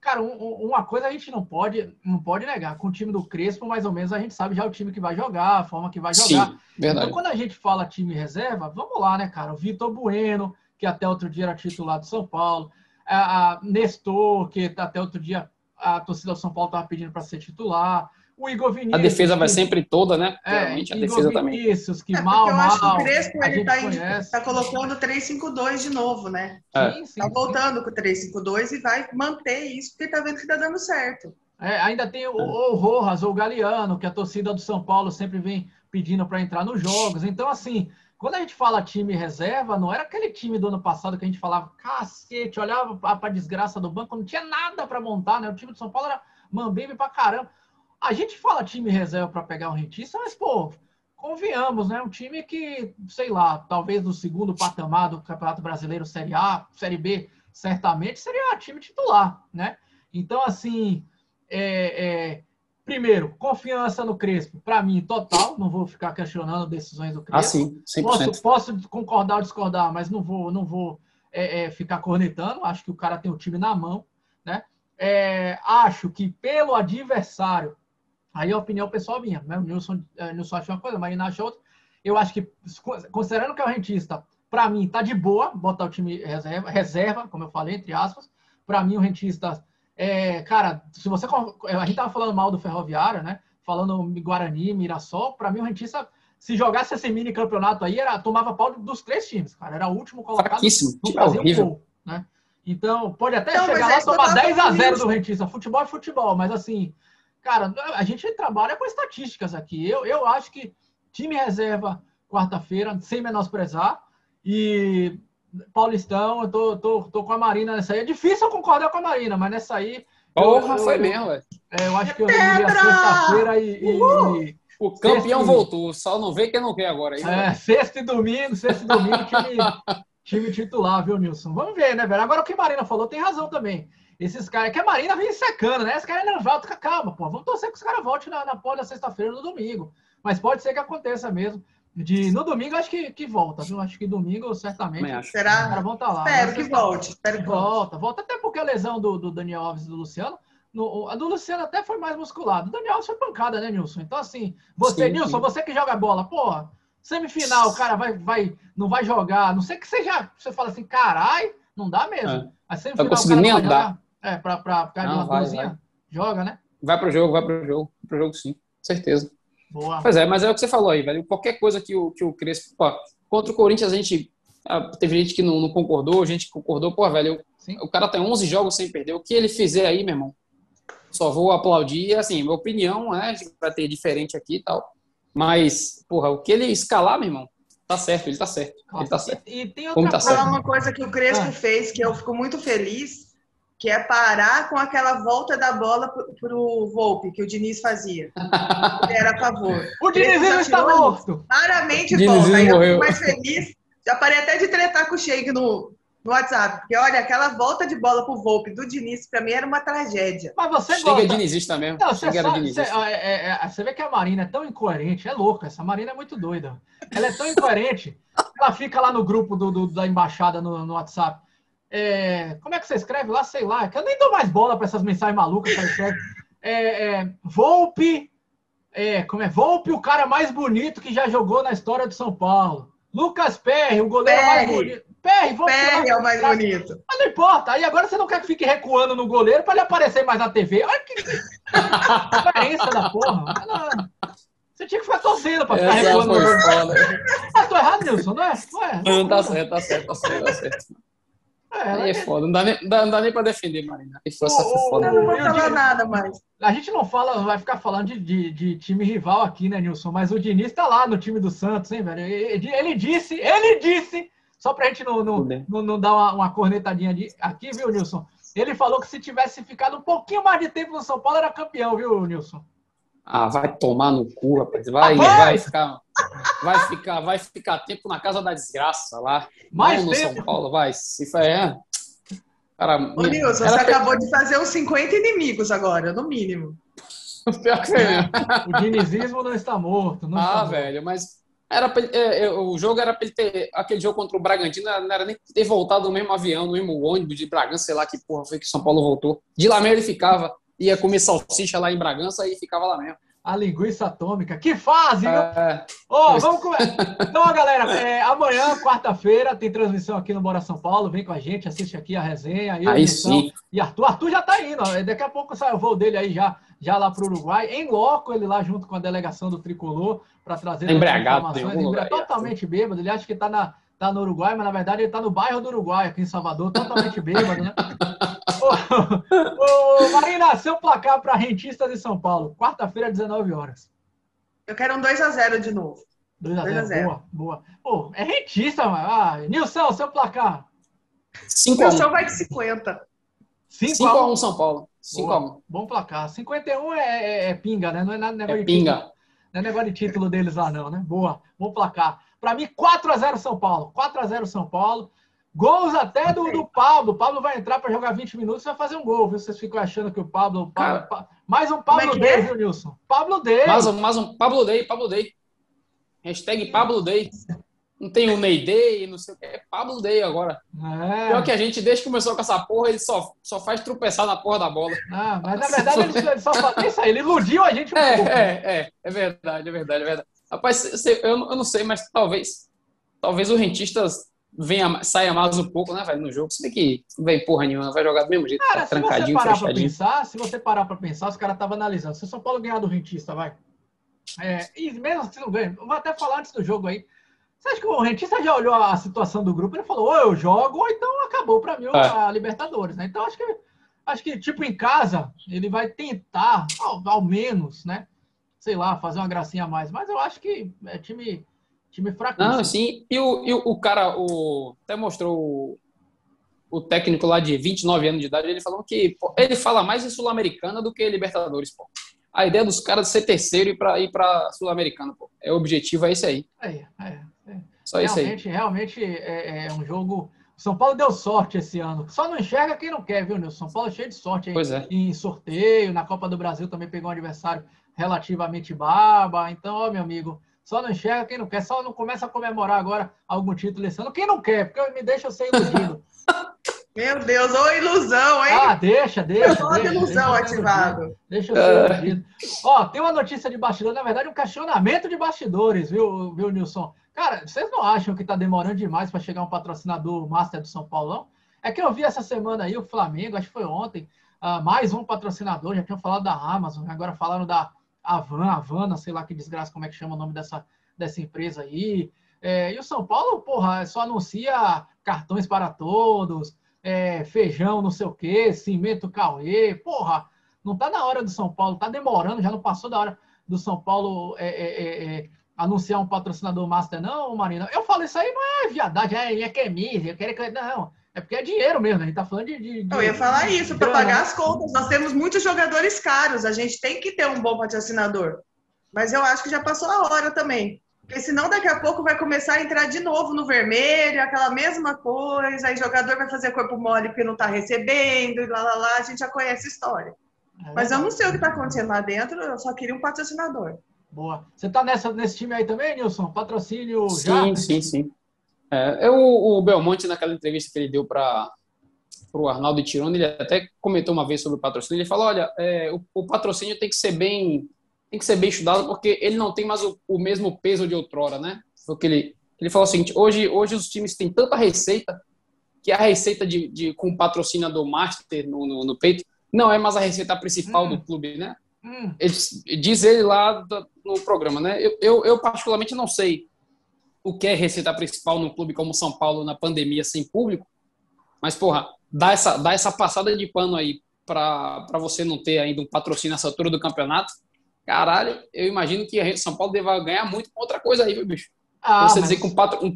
Cara, um, uma coisa a gente não pode, não pode negar. Com o time do Crespo, mais ou menos, a gente sabe já o time que vai jogar, a forma que vai jogar. Sim, verdade. Então, quando a gente fala time reserva, vamos lá, né, cara? O Vitor Bueno, que até outro dia era titular do São Paulo. A, a Nestor, que até outro dia a torcida do São Paulo estava pedindo para ser titular. O Igor Vinícius. A defesa vai sempre toda, né? É, Realmente, a Igor defesa Vinícius, também. que é, mal, eu mal. Acho que o Crespo ele está tá colocando 3-5-2 de novo, né? É. Sim, sim, tá voltando sim. com 3-5-2 e vai manter isso, porque tá vendo que tá dando certo. É, ainda tem o, o Rojas, ou o Galeano, que a torcida do São Paulo sempre vem pedindo para entrar nos jogos. Então, assim, quando a gente fala time reserva, não era aquele time do ano passado que a gente falava, cacete, olhava para a desgraça do banco, não tinha nada para montar, né? O time do São Paulo era mambebe pra caramba. A gente fala time reserva para pegar um rentista, mas, pô, convenhamos, né? Um time que, sei lá, talvez no segundo patamar do Campeonato Brasileiro, Série A, Série B, certamente seria time titular, né? Então, assim, é, é, primeiro, confiança no Crespo, para mim, total, não vou ficar questionando decisões do Crespo. Ah, sim, 100%. Posso, posso concordar ou discordar, mas não vou, não vou é, é, ficar cornetando, acho que o cara tem o time na mão, né? É, acho que pelo adversário Aí a opinião pessoal minha, né? O Nilson, é, Nilson acha uma coisa, a Marina acha outra. Eu acho que, considerando que é o rentista, para mim, tá de boa botar o time reserva, reserva como eu falei, entre aspas. Para mim, o rentista, é, cara, se você. A gente tava falando mal do Ferroviário, né? Falando Guarani, Mirassol. Para mim, o rentista, se jogasse esse mini campeonato aí, era, tomava pau dos três times, cara. Era o último colocado. Fraquíssimo, não fazia um gol, né? Então, pode até não, chegar lá e tomar 10 a 0 do rentista. Futebol é futebol, mas assim, Cara, a gente trabalha com estatísticas aqui. Eu, eu acho que time reserva quarta-feira, sem menosprezar. E Paulistão, eu tô, tô, tô com a Marina nessa aí. É difícil eu concordar com a Marina, mas nessa aí. Porra, eu, foi eu, mesmo, velho. É, eu acho que eu iria sexta-feira e, e, O campeão voltou, só não vê quem não quer agora. Aí, é, sexta e domingo, sexta e domingo, time, time titular, viu, Nilson? Vamos ver, né, velho? Agora o que a Marina falou tem razão também. Esses caras, que a Marina vem secando, né? Esse cara não volta, calma, pô. Vamos torcer que os caras voltem na, na pós da sexta-feira no domingo. Mas pode ser que aconteça mesmo. De, no domingo, acho que, que volta, viu? Acho que domingo, certamente. Será? Os caras vão estar tá lá. Espero que volte. Espero que volta. Volta até porque a lesão do, do Daniel Alves e do Luciano. No, a do Luciano até foi mais musculado. O Daniel Alves foi pancada, né, Nilson? Então, assim, você, sim, Nilson, sim. você que joga bola, porra, semifinal, o cara vai, vai, não vai jogar. Não sei que seja. Você fala assim, carai, não dá mesmo. É. A semifinal, tá conseguindo nem andar. É, pra, pra ficar de uma vai, vai. joga, né? Vai pro jogo, vai pro jogo. Pro jogo sim, certeza. Boa. Pois é, mas é o que você falou aí, velho. Qualquer coisa que o, que o Crespo. Pô, contra o Corinthians a gente. Ah, teve gente que não, não concordou, gente que concordou. Pô, velho, sim. o cara tem 11 jogos sem perder. O que ele fizer aí, meu irmão, só vou aplaudir. Assim, minha opinião, né? Vai ter diferente aqui e tal. Mas, porra, o que ele escalar, meu irmão, tá certo, ele tá certo. Ele tá certo. E, e tem outra Como tá certo. uma coisa que o Crespo ah. fez que eu fico muito feliz que é parar com aquela volta da bola para o Volpe, que o Diniz fazia. Ele era a favor. o Diniz está morto! Claramente volta. Aí eu fico mais feliz. Já parei até de tretar com o Sheik no, no WhatsApp. Porque, olha, aquela volta de bola pro Volpe do Diniz, para mim, era uma tragédia. Mas você Chega gosta... dinizista mesmo. Não, você, sabe, dinizista. Você, é, é, é, você vê que a Marina é tão incoerente. É louca. Essa Marina é muito doida. Ela é tão incoerente. ela fica lá no grupo do, do da embaixada no, no WhatsApp. É, como é que você escreve lá? Sei lá, que eu nem dou mais bola para essas mensagens malucas que escreve. É, é, Volpe, é, como é? Volpe, o cara mais bonito que já jogou na história do São Paulo. Lucas Perry, o goleiro Perry. mais bonito. Perry, Volpe, Perry é o mais cara. bonito. Mas não importa. Aí agora você não quer que fique recuando no goleiro para ele aparecer mais na TV. Olha que diferença da porra. Não. Você tinha que ficar torcendo para ficar recuando no goleiro. Ah, tô errado, Nilson, não é? Não, é? não, tá certo, tá certo, tá certo, tá certo. É, aí é foda, não dá nem, dá, não dá nem pra defender, Marina. Aí foi, o, foda. Eu não vou falar nada mais. A gente não fala, vai ficar falando de, de, de, time rival aqui, né, Nilson? Mas o Diniz tá lá no time do Santos, hein, velho? Ele, ele disse, ele disse, só pra gente não, não, não, não dar uma, uma cornetadinha de, aqui, viu, Nilson? Ele falou que se tivesse ficado um pouquinho mais de tempo no São Paulo, era campeão, viu, Nilson? Ah, vai tomar no cu, rapaz. Vai, vai ficar, vai ficar, vai ficar tempo na casa da desgraça lá. Mais no. São Paulo, vai. Se é. Cara, Ô, Nilson, você acabou de fazer uns 50 inimigos agora, no mínimo. Pior que é. O dinizismo não está morto. Não ah, está velho, mas era pra, é, é, o jogo era para ele ter. Aquele jogo contra o Bragantino não era nem ter voltado no mesmo avião, no mesmo ônibus de Bragança, sei lá que porra foi que São Paulo voltou. De lá mesmo ele ficava ia comer salsicha lá em Bragança e ficava lá mesmo. A linguiça atômica. Que fase, viu? É... Oh, vamos começar. Então, galera, é, amanhã, quarta-feira, tem transmissão aqui no Bora São Paulo. Vem com a gente, assiste aqui a resenha. Eu, aí sim. E Arthur. Arthur já tá indo. Ó. Daqui a pouco sai o voo dele aí já, já lá pro Uruguai. Em loco, ele lá junto com a delegação do Tricolor para trazer Embriagado, informações. Lugar, totalmente bêbado. Ele acha que tá, na, tá no Uruguai, mas na verdade ele tá no bairro do Uruguai, aqui em Salvador, totalmente bêbado, né? ô, ô, Marina, seu placar para rentistas de São Paulo, quarta-feira, 19 horas. Eu quero um 2x0 de novo. 2x0, boa, boa. Pô, é rentista, mano. Ah, Nilson, seu placar. 5 Nilson vai de 50. 5x1 São Paulo. 5x1. Bom placar. 51 é, é, é, pinga, né? Não é nada negócio é de pinga. Título. Não é negócio de título deles lá, não, né? Boa. Bom placar. Para mim, 4x0 São Paulo. 4x0 São Paulo. Gols até do, do Pablo. O Pablo vai entrar para jogar 20 minutos e vai fazer um gol, viu? Vocês ficam achando que o Pablo. O Pablo Cara, mais um Pablo é Day, é? viu, Nilson? Pablo Day. Mais um, mais um Pablo Day, Pablo Day. Hashtag Pablo Day. Não tem o Ney Day, não sei o que. É Pablo Day agora. É. Pior que a gente, desde que começou com essa porra, ele só, só faz tropeçar na porra da bola. Ah, mas na verdade ele, só faz isso aí. Ele iludiu a gente um é, pouco. É, é, é verdade, é verdade, é verdade. Rapaz, eu, eu não sei, mas talvez, talvez o Rentistas venha, saia mais um pouco, né, velho, no jogo. Se bem que não vem porra nenhuma, vai jogar do mesmo jeito, cara, tá trancadinho, se você parar fechadinho. Pra pensar, se você parar pra pensar, os caras estavam analisando. Se o São Paulo ganhar do Rentista, vai. É, e mesmo se não ganha, eu vou até falar antes do jogo aí. Você acha que o Rentista já olhou a situação do grupo? Ele falou, ou eu jogo, ou então acabou para mim é. a Libertadores, né? Então acho que, acho que, tipo, em casa, ele vai tentar, ao, ao menos, né? Sei lá, fazer uma gracinha a mais. Mas eu acho que é time Time fraco. Não, sim. E o, e o cara, o, até mostrou o, técnico lá de 29 anos de idade, ele falou que pô, ele fala mais em Sul-Americana do que Libertadores, pô. A ideia dos caras é ser terceiro e para ir para Sul-Americana, pô. É o objetivo, é esse aí. É, é, é. Só realmente, isso aí. Realmente é, é um jogo. São Paulo deu sorte esse ano. Só não enxerga quem não quer, viu, Nilson? São Paulo é cheio de sorte aí, é. em sorteio. Na Copa do Brasil também pegou um adversário relativamente baba. Então, ó, meu amigo, só não enxerga quem não quer, só não começa a comemorar agora algum título esse ano. Quem não quer, porque me deixa ser iludido. Meu Deus, ô ilusão, hein? Ah, deixa, deixa. Olha deixa, ilusão deixa ativado. Deixa eu ser iludido. Ó, tem uma notícia de bastidor, na verdade, um questionamento de bastidores, viu, viu Nilson? Cara, vocês não acham que tá demorando demais para chegar um patrocinador master do São Paulo, não? É que eu vi essa semana aí o Flamengo, acho que foi ontem, uh, mais um patrocinador, já tinham falado da Amazon, agora falaram da Avan, Havana, sei lá que desgraça, como é que chama o nome dessa, dessa empresa aí. É, e o São Paulo, porra, só anuncia cartões para todos, é, feijão, não sei o quê, cimento Cauê, porra, não tá na hora do São Paulo, tá demorando, já não passou da hora do São Paulo é, é, é, é anunciar um patrocinador master, não, Marina. Eu falo isso aí, não é viadagem, é, é que é mídia, eu quero que. Não, é porque é dinheiro mesmo, a gente tá falando de. de, de eu ia falar isso, para pagar as contas. Nós temos muitos jogadores caros, a gente tem que ter um bom patrocinador. Mas eu acho que já passou a hora também. Porque senão daqui a pouco vai começar a entrar de novo no vermelho, aquela mesma coisa, aí jogador vai fazer corpo mole porque não tá recebendo, e lá lá lá, a gente já conhece a história. É Mas eu não sei o que está acontecendo lá dentro, eu só queria um patrocinador. Boa. Você tá nessa, nesse time aí também, Nilson? Patrocínio sim, já? Sim, sim, sim. É, o, o, Belmonte, naquela entrevista que ele deu para o Arnaldo Tirone, ele até comentou uma vez sobre o patrocínio. Ele falou: olha, é, o, o, patrocínio tem que ser bem tem que ser bem estudado porque ele não tem mais o, o mesmo peso de outrora, né? Porque ele, ele falou o seguinte: hoje, hoje os times têm tanta receita que a receita de, de com patrocinador master no, no, no, peito não é mais a receita principal hum. do clube, né? Hum. Ele, diz ele lá no programa, né? Eu, eu, eu particularmente não sei o que é receita principal num clube como São Paulo na pandemia sem público, Mas, porra, dá essa, dá essa passada de pano aí para você não ter ainda um patrocínio nessa altura do campeonato. Caralho, eu imagino que São Paulo deva ganhar muito com outra coisa aí, viu, bicho? Ah, você mas... dizer que um, patro, um,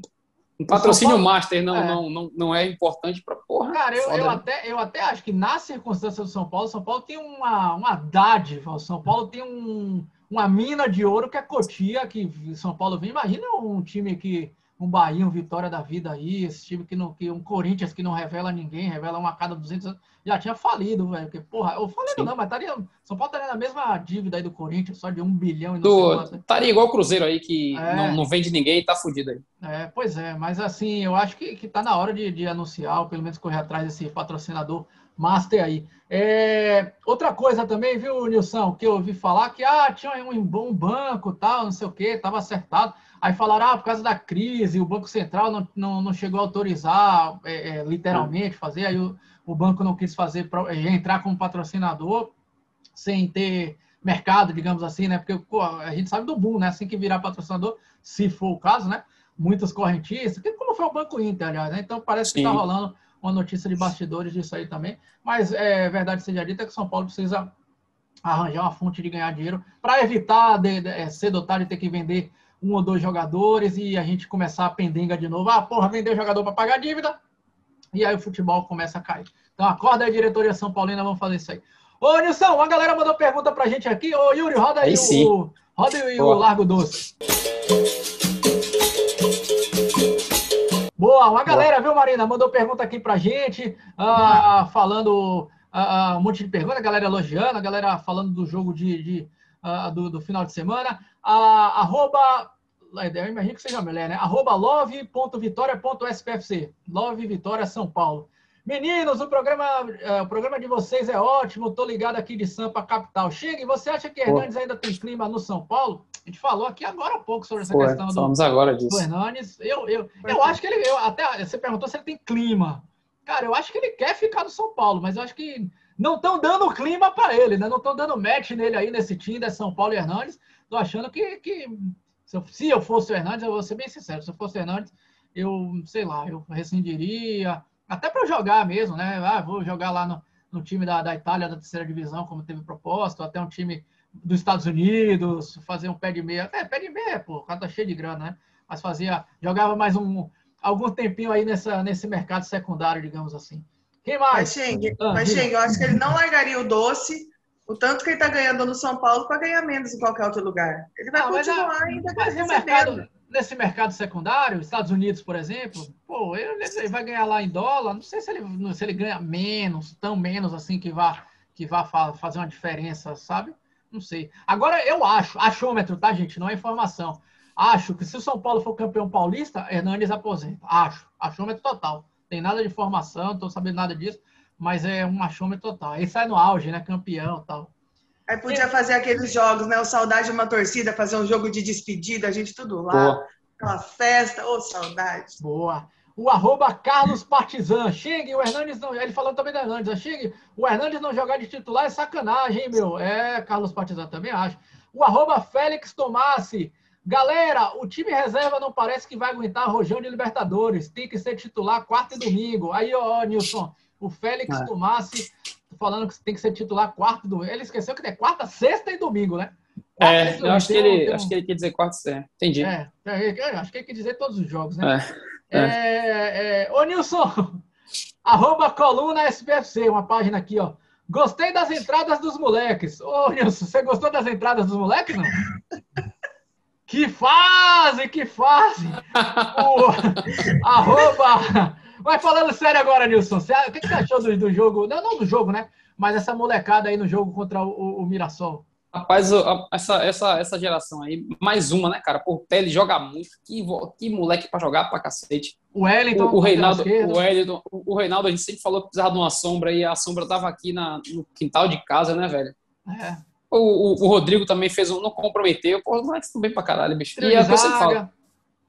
um patrocínio Paulo... master não é. Não, não, não é importante para porra. Cara, eu, eu, até, eu até acho que na circunstância do São Paulo, São Paulo tem uma, uma dádiva. O São Paulo tem um, uma mina de ouro que é Cotia, que São Paulo vem. Imagina um time que um Bahia, um Vitória da vida aí, esse time que não, que um Corinthians que não revela ninguém, revela uma a cada 200 anos, já tinha falido, velho. Porque, porra, eu falei não, mas estaria, São Paulo estaria na mesma dívida aí do Corinthians, só de um bilhão e não do, Estaria igual o Cruzeiro aí, que é, não, não vende ninguém e tá fudido aí. É, pois é, mas assim, eu acho que, que tá na hora de, de anunciar, ou pelo menos correr atrás desse patrocinador master aí. É, outra coisa também, viu, Nilson, que eu ouvi falar que ah, tinha um, um banco, tal, não sei o que, estava acertado. Aí falaram, ah, por causa da crise, o Banco Central não, não, não chegou a autorizar, é, é, literalmente, fazer, aí o, o banco não quis fazer, é, entrar como patrocinador, sem ter mercado, digamos assim, né? Porque pô, a gente sabe do boom, né? Assim que virar patrocinador, se for o caso, né? Muitos correntistas, como foi o Banco Inter, aliás, né? Então parece que está rolando uma notícia de bastidores disso aí também. Mas é verdade seja dita que São Paulo precisa arranjar uma fonte de ganhar dinheiro para evitar de, de, é, cedo ou tarde ter que vender um ou dois jogadores e a gente começar a pendenga de novo. Ah, porra, vender jogador para pagar dívida. E aí o futebol começa a cair. Então acorda aí, diretoria São Paulina, vamos fazer isso aí. Ô, Nilson, a galera mandou pergunta pra gente aqui. Ô, Yuri, roda aí, aí o, roda aí o Largo Doce. Boa, uma galera, Boa. viu, Marina? Mandou pergunta aqui pra gente, uh, falando uh, um monte de pergunta, a galera elogiando, a galera falando do jogo de, de uh, do, do, final de semana. Uh, arroba eu imagino que seja mulher, né? Arroba love.vitória.spfc. Love Vitória São Paulo. Meninos, o programa, uh, o programa de vocês é ótimo. Tô ligado aqui de Sampa, capital. Chegue, você acha que Hernandes ainda tem clima no São Paulo? A gente falou aqui agora há pouco sobre essa Pô, questão do, agora disso. do Hernandes. Eu, eu, eu acho que ele. Eu, até você perguntou se ele tem clima. Cara, eu acho que ele quer ficar no São Paulo, mas eu acho que não estão dando clima para ele, né? Não estão dando match nele aí nesse time da São Paulo e Hernandes. Tô achando que, que se eu, se eu fosse o Hernandes, eu vou ser bem sincero, se eu fosse o Hernandes, eu, sei lá, eu rescindiria, até para jogar mesmo, né? Ah, vou jogar lá no, no time da, da Itália, da terceira divisão, como teve proposto, até um time dos Estados Unidos, fazer um pé de meia. É, pé de meia, pô, o cara tá cheio de grana, né? Mas fazia, jogava mais um, algum tempinho aí nessa, nesse mercado secundário, digamos assim. Quem mais? Mas, Xeng, ah, eu acho que ele não largaria o doce o tanto que ele está ganhando no São Paulo para ganhar menos em qualquer outro lugar. Ele vai ah, continuar mas, ainda mas mercado, nesse mercado secundário, Estados Unidos, por exemplo, pô, ele, ele, vai ganhar lá em dólar. Não sei se ele, se ele ganha menos, tão menos assim que vá, que vá fazer uma diferença, sabe? Não sei. Agora, eu acho, achômetro, tá, gente? Não é informação. Acho que se o São Paulo for campeão paulista, Hernandes aposenta. Acho. Achômetro total. Tem nada de informação, não tô sabendo nada disso mas é um achômetro total. Aí sai no auge, né? Campeão tal. Aí podia fazer aqueles jogos, né? O saudade de uma torcida, fazer um jogo de despedida, a gente tudo lá. Boa. Aquela festa, ô oh, saudade. Boa. O arroba Carlos Partizan. Chegue, o Hernandes não. Ele falando também do Hernandes. Chegue, o Hernandes não jogar de titular é sacanagem, hein, meu? É, Carlos Partizan também acho. O arroba Félix Tomassi. Galera, o time reserva não parece que vai aguentar rojão de Libertadores. Tem que ser titular quarta e domingo. Aí, ó, Nilson. O Félix é. Tomassi falando que tem que ser titular quarto do. Ele esqueceu que é quarta, sexta e domingo, né? Quarta é, eu acho que, ele, um... acho que ele quer dizer quarta e é, Entendi. É, é, acho que ele quer dizer todos os jogos, né? É, é. é, Ô, Nilson, arroba coluna SPFC, uma página aqui, ó. Gostei das entradas dos moleques. Ô, Nilson, você gostou das entradas dos moleques, não? que fase, que fase! O, arroba mas falando sério agora, Nilson, você, o que, que você achou do, do, jogo? Não, não do jogo, né? Mas essa molecada aí no jogo contra o, o Mirassol. Rapaz, essa, essa, essa geração aí, mais uma, né, cara? Por Pele joga muito. Que, que moleque pra jogar pra cacete. O Wellington, o, o Reinaldo, o, Wellington, o, Reinaldo, a gente sempre falou que precisava de uma sombra e a sombra tava aqui na, no quintal de casa, né, velho? É. O, o, o Rodrigo também fez um, não comprometeu. Pô, os moleques estão bem pra caralho, bicho. E é o que eu sempre falo.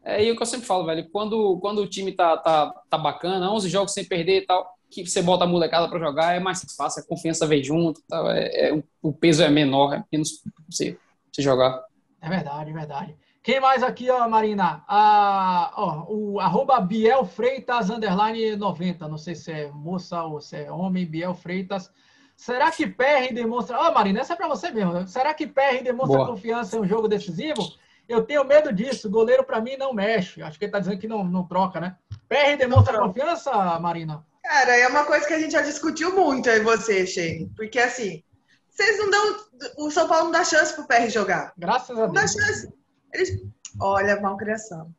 É e o que eu sempre falo, velho. Quando, quando o time tá, tá, tá bacana, 11 jogos sem perder e tal, que você bota a molecada para jogar, é mais fácil, a confiança vem junto, tal, é, é, o peso é menor, é menos você jogar. É verdade, é verdade. Quem mais aqui, ó, Marina? Ah, ó, o arroba Biel Freitas, underline 90. Não sei se é moça ou se é homem, Biel Freitas. Será que PR demonstra. Ó, Marina, essa é para você mesmo. Será que PR demonstra Boa. confiança em um jogo decisivo? Eu tenho medo disso. Goleiro, para mim, não mexe. Acho que ele está dizendo que não, não troca, né? PR demonstra confiança, Marina? Cara, é uma coisa que a gente já discutiu muito aí você, Shane. Porque assim, vocês não dão. O São Paulo não dá chance pro PR jogar. Graças a Deus. Não dá chance. Eles, olha, malcriação.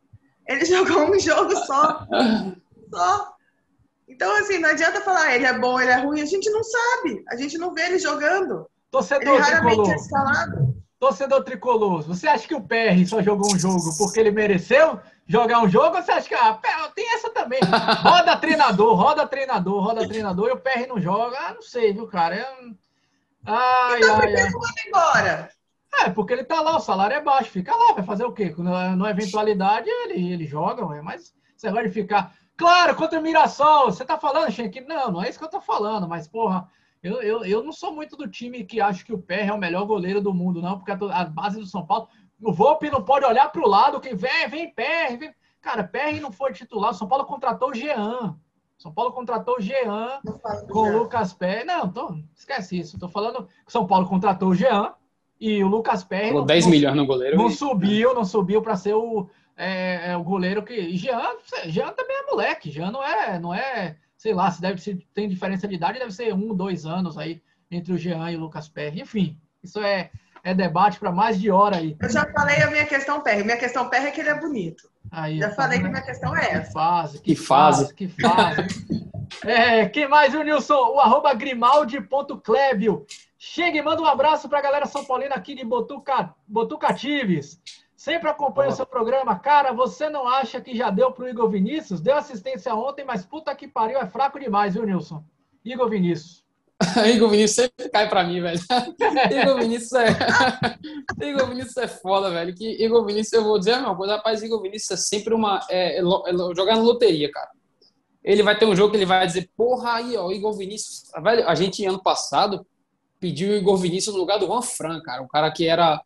Ele jogou um jogo só. só. Então, assim, não adianta falar ele é bom, ele é ruim. A gente não sabe. A gente não vê ele jogando. Torcedor ele raramente é escalado. Torcedor tricolor, você acha que o PR só jogou um jogo porque ele mereceu jogar um jogo? Ou você acha que ah, tem essa também? Roda treinador, roda treinador, roda treinador e o PR não joga? Ah, não sei, viu, cara? É... Ai, então, ai, ai. agora? É, porque ele tá lá, o salário é baixo, fica lá, vai fazer o quê? Na eventualidade ele, ele joga, ué, mas você vai ficar. Claro, contra o Mirassol, você tá falando, Schenck? Não, não é isso que eu tô falando, mas, porra, eu, eu, eu não sou muito do time que acha que o Pé é o melhor goleiro do mundo, não, porque a, a base do São Paulo. O Volpe não pode olhar para o lado, quem vem, vem Pé. Vem... Cara, Pé não foi titular, o São Paulo contratou o Jean. São Paulo contratou o Jean com o Lucas Pé. Não, tô, esquece isso. Tô falando que São Paulo contratou o Jean e o Lucas Pérez. Falou 10 milhões no goleiro. Não e... subiu, não subiu para ser o, é, é, o goleiro que. Jean, Jean também é moleque. Jean não é, não é, sei lá, se deve ser, tem diferença de idade, deve ser um, dois anos aí entre o Jean e o Lucas Pérez. Enfim, isso é, é debate para mais de hora aí. Eu já falei a minha questão Pérez. Minha questão Pérez é que ele é bonito. Aí, já tá falei que minha questão é essa. Que fase, que, que fase. Que fase. é, quem mais, o Nilson? O arroba grimaldi.clébio. Chega e manda um abraço para a galera São Paulina aqui de Botuca, Botucatives. Sempre acompanha o seu programa. Cara, você não acha que já deu para o Igor Vinícius? Deu assistência ontem, mas puta que pariu, é fraco demais, viu, Nilson? Igor Vinícius. Igor Vinícius sempre cai para mim, velho. Igor Vinícius é. Igor Vinícius é foda, velho. Que Igor Vinícius, eu vou dizer a mesma coisa, rapaz, Igor Vinícius é sempre uma. É, é, é, jogar na loteria, cara. Ele vai ter um jogo que ele vai dizer, porra, aí, ó, Igor Vinícius. Velho, a gente, ano passado, pediu o Igor Vinícius no lugar do Juan Fran, cara. O cara que era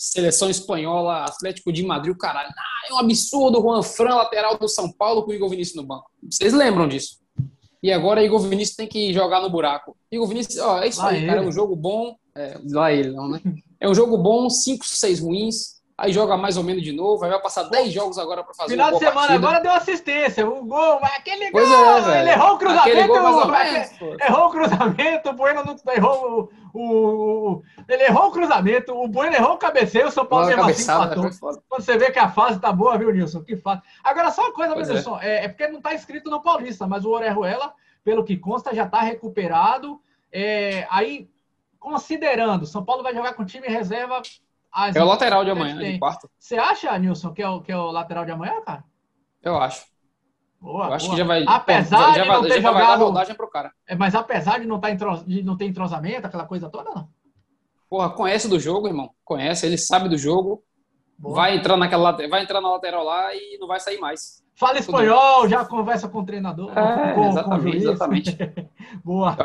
seleção espanhola, Atlético de Madrid, o caralho. Ah, é um absurdo o Juan Fran, lateral do São Paulo, com o Igor Vinícius no banco. Vocês lembram disso? E agora Igor Vinícius tem que jogar no buraco. Igor Vinícius, ó, é isso lá aí, ele. cara. É um jogo bom. É, lá ele, não, né? É um jogo bom, 5, 6 ruins aí joga mais ou menos de novo, aí vai passar 10 jogos agora para fazer Final de semana partida. agora deu assistência, um gol, aquele pois gol, é, ele errou o cruzamento, gol, menos, errou o cruzamento, o Bueno não errou o, o, ele errou o cruzamento, o Bueno errou o cabeceio, o São Paulo mesmo assim empatou. Quando você vê que a fase tá boa, viu, Nilson? Que fase. Agora só uma coisa, Nilson, é. é. é. porque não tá escrito no Paulista, mas o Orejuela, pelo que consta, já tá recuperado. É, aí, considerando, São Paulo vai jogar com time reserva as é o lateral de amanhã, de quarto. Você acha, Nilson, que é, o, que é o lateral de amanhã, cara? Eu acho. Boa, eu acho boa. que já vai. Apesar já, de não ter já jogado. Vai rodagem pro cara. É, mas apesar de não, tá entros, de não ter entrosamento, aquela coisa toda, não. Porra, conhece do jogo, irmão. Conhece, ele sabe do jogo. Boa. Vai entrar naquela vai entrar na lateral lá e não vai sair mais. Fala espanhol, já conversa com o treinador. É, com, exatamente, com exatamente. Boa.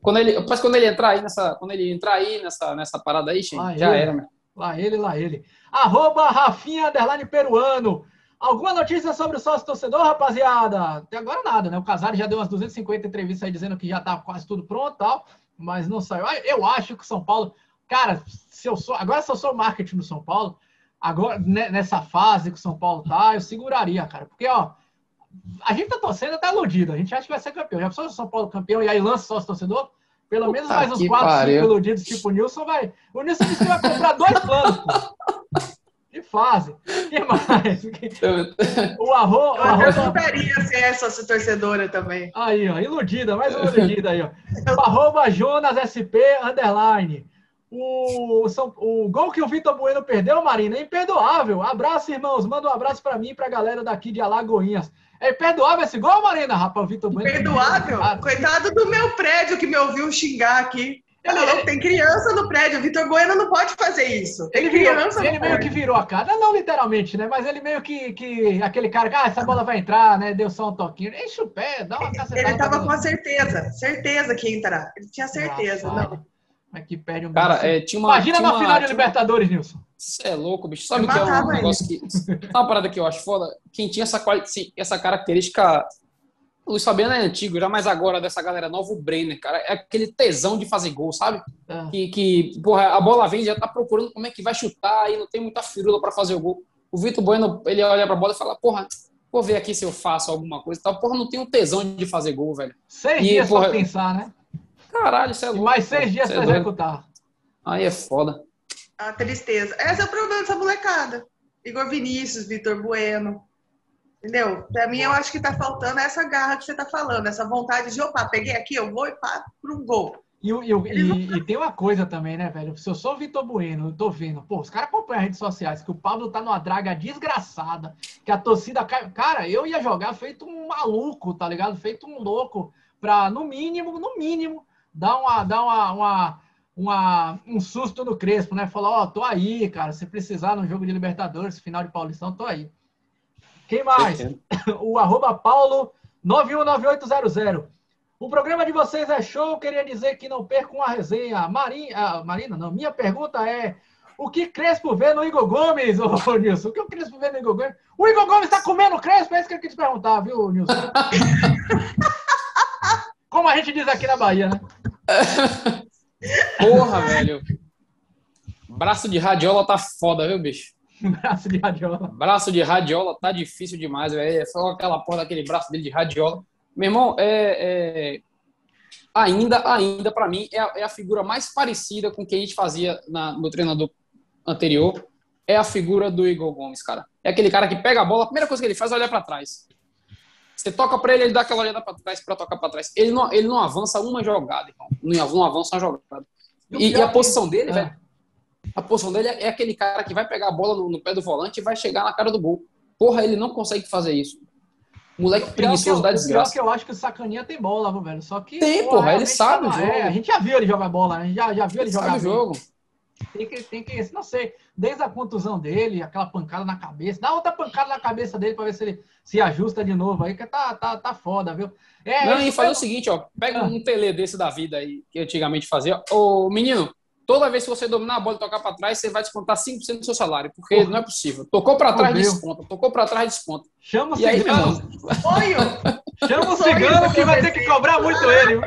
Quando ele, mas quando ele entrar aí nessa, quando ele entrar aí nessa, nessa parada aí, ah, já era, né? Lá ele, lá ele. Arroba Rafinha Underline Peruano. Alguma notícia sobre o sócio torcedor, rapaziada? Até agora nada, né? O Casares já deu umas 250 entrevistas aí dizendo que já tá quase tudo pronto tal, mas não saiu. Eu acho que o São Paulo. Cara, se eu sou. Agora, se eu sou marketing do São Paulo, agora, nessa fase que o São Paulo tá, eu seguraria, cara. Porque, ó, a gente tá torcendo, tá iludido. A gente acha que vai ser campeão. Já pensou o São Paulo campeão e aí lança sócio torcedor? Pelo Puta menos mais uns 4, 5 iludidos, tipo o Nilson vai. O Nilson disse que vai comprar dois planos. De fase. que mais? o arroz. Eu gostaria ser essa torcedora também. Aí, ó, iludida, mais uma iludida aí, ó. O arroba Jonas SP underline. O, o, o gol que o Vitor Bueno perdeu, Marina, é imperdoável. Abraço, irmãos. Manda um abraço para mim e para a galera daqui de Alagoinhas. É perdoável esse gol, Marina, rapaz? Vitor Bueno. Perdoável? Ah, Coitado do meu prédio que me ouviu xingar aqui. Ele, tem criança no prédio. O Vitor Bueno não pode fazer isso. Tem ele criança virou, Ele meio que virou a cara. Não literalmente, né? Mas ele meio que, que aquele cara que, ah, essa bola vai entrar, né? Deu só um toquinho. Enche o pé, dá uma cacetada. Ele tava com a certeza. Certeza que ia entrar. Ele tinha certeza. Não. Como é que perde um Cara, é, tinha uma, Imagina tinha na uma, final de Libertadores, Nilson. Você é louco, bicho. Sabe o que é um negócio que. Uma parada que eu acho foda? Quem tinha essa, essa característica. O Luiz Fabiano é antigo, já mais agora dessa galera nova, o Brenner, cara. É aquele tesão de fazer gol, sabe? É. Que, que, porra, a bola vem já tá procurando como é que vai chutar e não tem muita firula para fazer o gol. O Vitor Bueno, ele olha pra bola e fala, porra, vou ver aqui se eu faço alguma coisa e tal. Porra, não tem um tesão de fazer gol, velho. Seis e, dias porra, pra pensar, né? Caralho, isso é louco. Mais seis dias pra é executar. Aí é foda. A tristeza. Esse é o problema dessa molecada. Igor Vinícius, Vitor Bueno. Entendeu? Pra mim, eu acho que tá faltando essa garra que você tá falando, essa vontade de, opa, peguei aqui, eu vou e pá, um gol. E, e, e, e, tem uma coisa também, né, velho? Se eu sou Vitor Bueno, eu tô vendo, pô, os caras acompanham as redes sociais, que o Pablo tá numa draga desgraçada, que a torcida cai. Cara, eu ia jogar feito um maluco, tá ligado? Feito um louco, pra, no mínimo, no mínimo, dar uma, dar uma, uma uma, um susto no Crespo, né? Falou, ó, oh, tô aí, cara. Se precisar no jogo de Libertadores, final de Paulistão, tô aí. Quem mais? o arroba Paulo 919800. O programa de vocês é show. Queria dizer que não percam a resenha. Marinha, ah, Marina, não. Minha pergunta é: o que Crespo vê no Igor Gomes, ô Nilson? O que o Crespo vê no Igor Gomes? O Igor Gomes tá comendo Crespo? É isso que eu quis perguntar, viu, Nilson? Como a gente diz aqui na Bahia, né? Porra, velho. Braço de radiola tá foda, viu, bicho? braço de radiola. Braço de radiola tá difícil demais, velho. É só aquela porra daquele braço dele de radiola. Meu irmão, é, é... ainda, ainda para mim, é a, é a, figura mais parecida com o que a gente fazia na, no treinador anterior. É a figura do Igor Gomes, cara. É aquele cara que pega a bola, a primeira coisa que ele faz é olhar para trás. Você toca para ele, ele dá aquela olhada para trás para tocar para trás. Ele não, ele não avança uma jogada, irmão. Não, não avança uma jogada. E, e a posição dele, é. velho, a posição dele é, aquele cara que vai pegar a bola no, no, pé do volante e vai chegar na cara do gol. Porra, ele não consegue fazer isso. Moleque preguiçoso da desgraça. que eu acho que o Sacaninha tem bola, velho. Só que. Tem, porra, porra ele sabe o jogo. É, a gente já viu ele jogar bola, né? Já, já viu ele, ele jogar. Sabe o jogo. Tem que, tem que, não sei, desde a contusão dele, aquela pancada na cabeça, dá outra pancada na cabeça dele para ver se ele se ajusta de novo aí, que tá, tá, tá foda, viu? É, não, e faz o seguinte, ó, pega ah. um tele desse da vida aí, que antigamente fazia. Ô, menino, toda vez que você dominar a bola e tocar para trás, você vai descontar 5% do seu salário, porque Porra. não é possível. Tocou para trás, desconta. Tocou para trás, desconta. Chama o e cigano. Aí, Chama o cigano que vai ter que cobrar muito ele.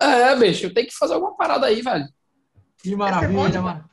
É, bicho, tem que fazer alguma parada aí, velho. Que maravilha, mano.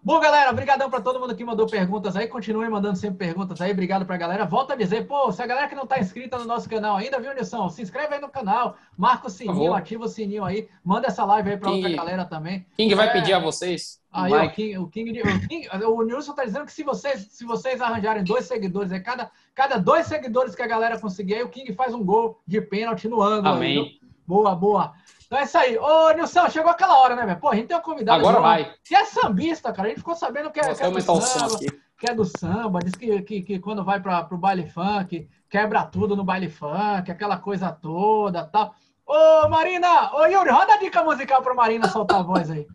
Bom, galera, obrigadão para todo mundo que mandou perguntas aí. Continuem mandando sempre perguntas aí. Obrigado pra galera. Volta a dizer, pô, se a galera que não tá inscrita no nosso canal ainda, viu, Nilson? Se inscreve aí no canal, marca o sininho, ativa o sininho aí, manda essa live aí pra King, outra galera também. King é... vai pedir a vocês. Aí, o King, o, King, o, King, o Nilson tá dizendo que se vocês, se vocês arranjarem dois seguidores, é cada, cada dois seguidores que a galera conseguir, aí o King faz um gol de pênalti no ângulo. Amém. Aí, boa, boa. Então é isso aí. Ô, Nilson, chegou aquela hora, né, velho? Pô, a gente tem uma convidada. Agora vai. Que é sambista, cara. A gente ficou sabendo que é, que é do samba. Que é do samba. Diz que, que, que quando vai para pro baile funk, quebra tudo no baile funk, aquela coisa toda tal. Ô, Marina! Ô, Yuri, roda a dica musical pro Marina soltar a voz aí.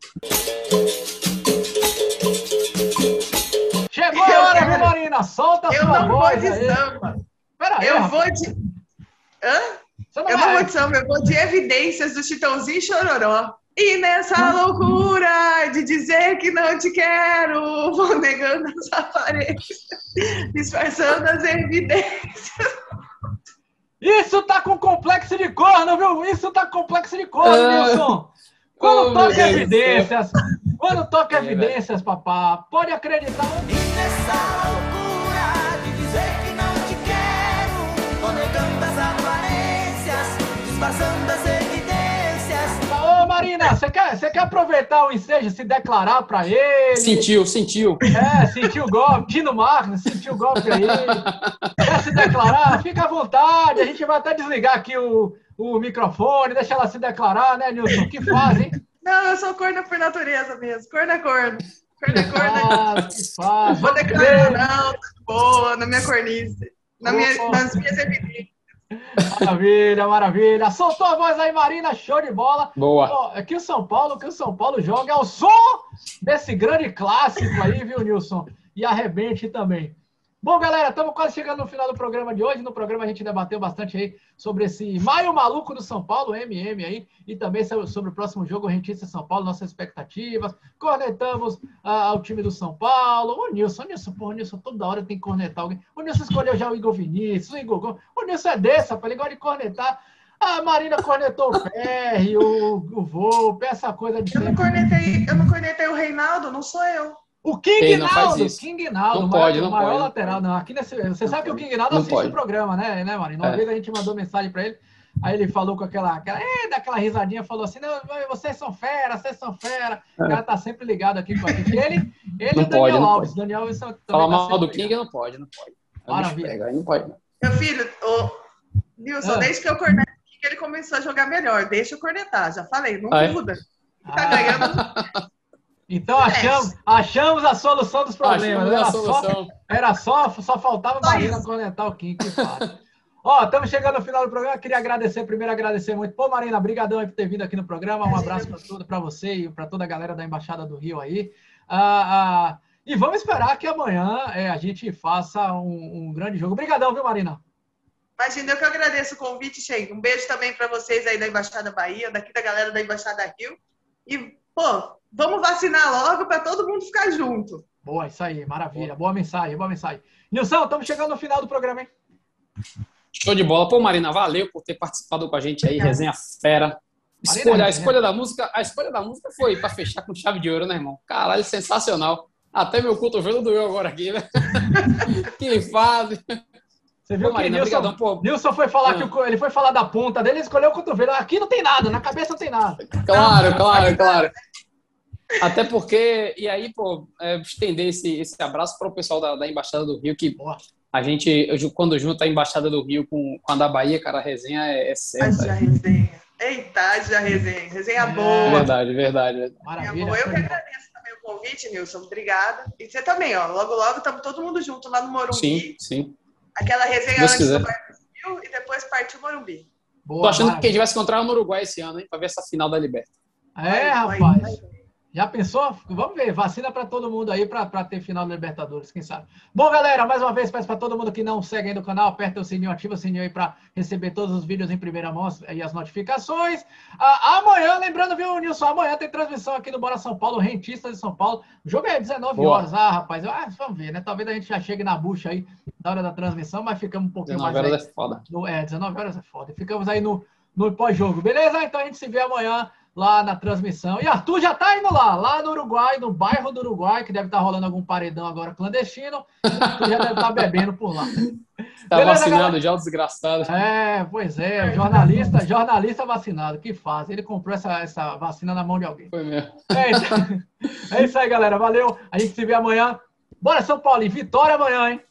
Chegou a hora, viu, Marina? Solta a sua voz. Eu não vou de samba. Pera aí, eu rapaz. vou de. Hã? Eu vou de samba, eu vou de evidências do Chitãozinho Chororó. E nessa loucura de dizer que não te quero, vou negando as aparências, disfarçando as evidências. Isso tá com complexo de corno, viu? Isso tá com complexo de corno, uh, Wilson. Quando oh, toca evidências, quando toca é, evidências, papá, pode acreditar. E nessa loucura você quer, você quer aproveitar o ensejo se declarar para ele? Sentiu, sentiu. É, sentiu o golpe. Tino Marcos, sentiu o golpe aí. Quer se declarar? Fica à vontade. A gente vai até desligar aqui o, o microfone, deixa ela se declarar, né, Nilson? Que faz, hein? Não, eu sou corna por natureza mesmo. Corna é corno. Corna é corno. Ah, que faz. Vou declarar, não, tá boa, na minha cornice. Na minha, nas minhas evidências. Maravilha, maravilha. Soltou a voz aí, Marina, show de bola. Boa. É que o São Paulo, que o São Paulo joga é o som desse grande clássico aí, viu, Nilson? E arrebente também. Bom, galera, estamos quase chegando no final do programa de hoje. No programa a gente debateu bastante aí sobre esse maio maluco do São Paulo, MM aí, e também sobre o próximo jogo, Rentista São Paulo, nossas expectativas. Cornetamos ah, ao time do São Paulo. O Nilson, o Nilson, porra, o Nilson toda hora tem que cornetar alguém. O Nilson escolheu já o Igor Vinícius, o Igor. O Nilson é dessa, ele gosta de cornetar. A Marina cornetou o PR, o, o Volpe, essa coisa de. Eu não, cornetei, eu não cornetei o Reinaldo, não sou eu. O King Naldo, King Naldo, não pode, não maior pode. lateral. Não, aqui nesse, você não sabe pode. que o King Naldo assiste pode. o programa, né, né, Marina? Uma É. vez a gente mandou mensagem para ele, aí ele falou com aquela, aquela é, daquela risadinha, falou assim: não, vocês são fera, vocês são fera. O cara tá sempre ligado aqui com a gente. Ele, ele e É. O Daniel Alves. Daniel Alves também Falar tá mal do ligado. King não pode, não pode. Bicho Maravilha. pega, não pode. não. Meu filho, ô, Nilson, Ah. desde que eu corneto, ele começou a jogar melhor. Deixa eu cornetar, já falei, não Ah, é? muda. Tá Ah, ganhando. Então achamos, achamos a solução dos problemas. Achamos Era a só, solução. era só, só faltava Só isso. conectar o Kim, que fácil. Ó, estamos chegando no final do programa. Queria agradecer, primeiro agradecer muito. Pô, Marina, brigadão aí por ter vindo aqui no programa. Um abraço para tudo, para você e para toda a galera da Embaixada do Rio aí. Ah, ah, e vamos esperar que amanhã é, a gente faça um, um grande jogo. Obrigadão, viu, Marina? Imagina, eu que agradeço o convite, Sheik. Um beijo também para vocês aí da Embaixada Bahia, daqui da galera da Embaixada Rio. E, pô, vamos vacinar logo para todo mundo ficar junto. Boa, isso aí, maravilha. Boa mensagem, boa mensagem. Nilson, estamos chegando no final do programa, hein? Show de bola. Pô, Marina, valeu por ter participado com a gente aí, resenha fera. Escolha, Marina, a escolha da música, a escolha da música foi para fechar com chave de ouro, né, irmão? Caralho, sensacional. Até meu cotovelo doeu agora aqui, né? que fase. Você viu Pô, que Marina, Nilson, obrigadão, pô. Nilson foi falar Ah. que o- ele foi falar da ponta dele, ele escolheu o cotovelo. Aqui não tem nada, na cabeça não tem nada. Claro, claro, claro. Até porque, e aí, pô, é, estender esse, esse abraço para o pessoal da, da Embaixada do Rio, que Boa. a gente, eu- quando junta a Embaixada do Rio com, com a da Bahia, cara, a resenha é, é certa. Haja resenha. Eita, haja resenha. Resenha É. boa. Verdade, verdade, verdade. Maravilha. boa. Eu que agradeço também o convite, Nilson. Obrigada. E você também, ó. Logo, logo, estamos todo mundo junto lá no Morumbi. Sim, sim. Aquela resenha Deus antes quiser. do Brasil e depois partiu o Morumbi. Boa, Tô achando que a maravilha. gente vai se encontrar no Uruguai esse ano, hein? Pra ver essa final da Liberta. É, Vai, vai, rapaz. vai. Já pensou? Vamos ver, vacina para todo mundo aí para ter final da Libertadores, quem sabe. Bom, galera, mais uma vez peço para todo mundo que não segue ainda o canal, aperta o sininho, ativa o sininho aí para receber todos os vídeos em primeira mão e as notificações. Ah, amanhã, lembrando, viu, Nilson, amanhã tem transmissão aqui no Bora São Paulo, Rentistas de São Paulo. O jogo é 19 Boa. horas. Ah, rapaz, ah, vamos ver, né? Talvez a gente já chegue na bucha aí na hora da transmissão, mas ficamos um pouquinho 19 mais horas aí. é foda. No, é, 19 horas é foda. Ficamos aí no, no pós-jogo, beleza? Então a gente se vê amanhã lá na transmissão. E Arthur já tá indo lá, lá no Uruguai, no bairro do Uruguai, que deve estar rolando algum paredão agora clandestino. Arthur já deve estar bebendo por lá. Tá Beleza, vacinado galera? já, o desgraçado. É, pois é, jornalista, jornalista vacinado, que faz? Ele comprou essa, essa vacina na mão de alguém. Foi mesmo. É, então- é isso aí, galera. Valeu. A gente se vê amanhã. Bora, São Paulo, e vitória amanhã, hein?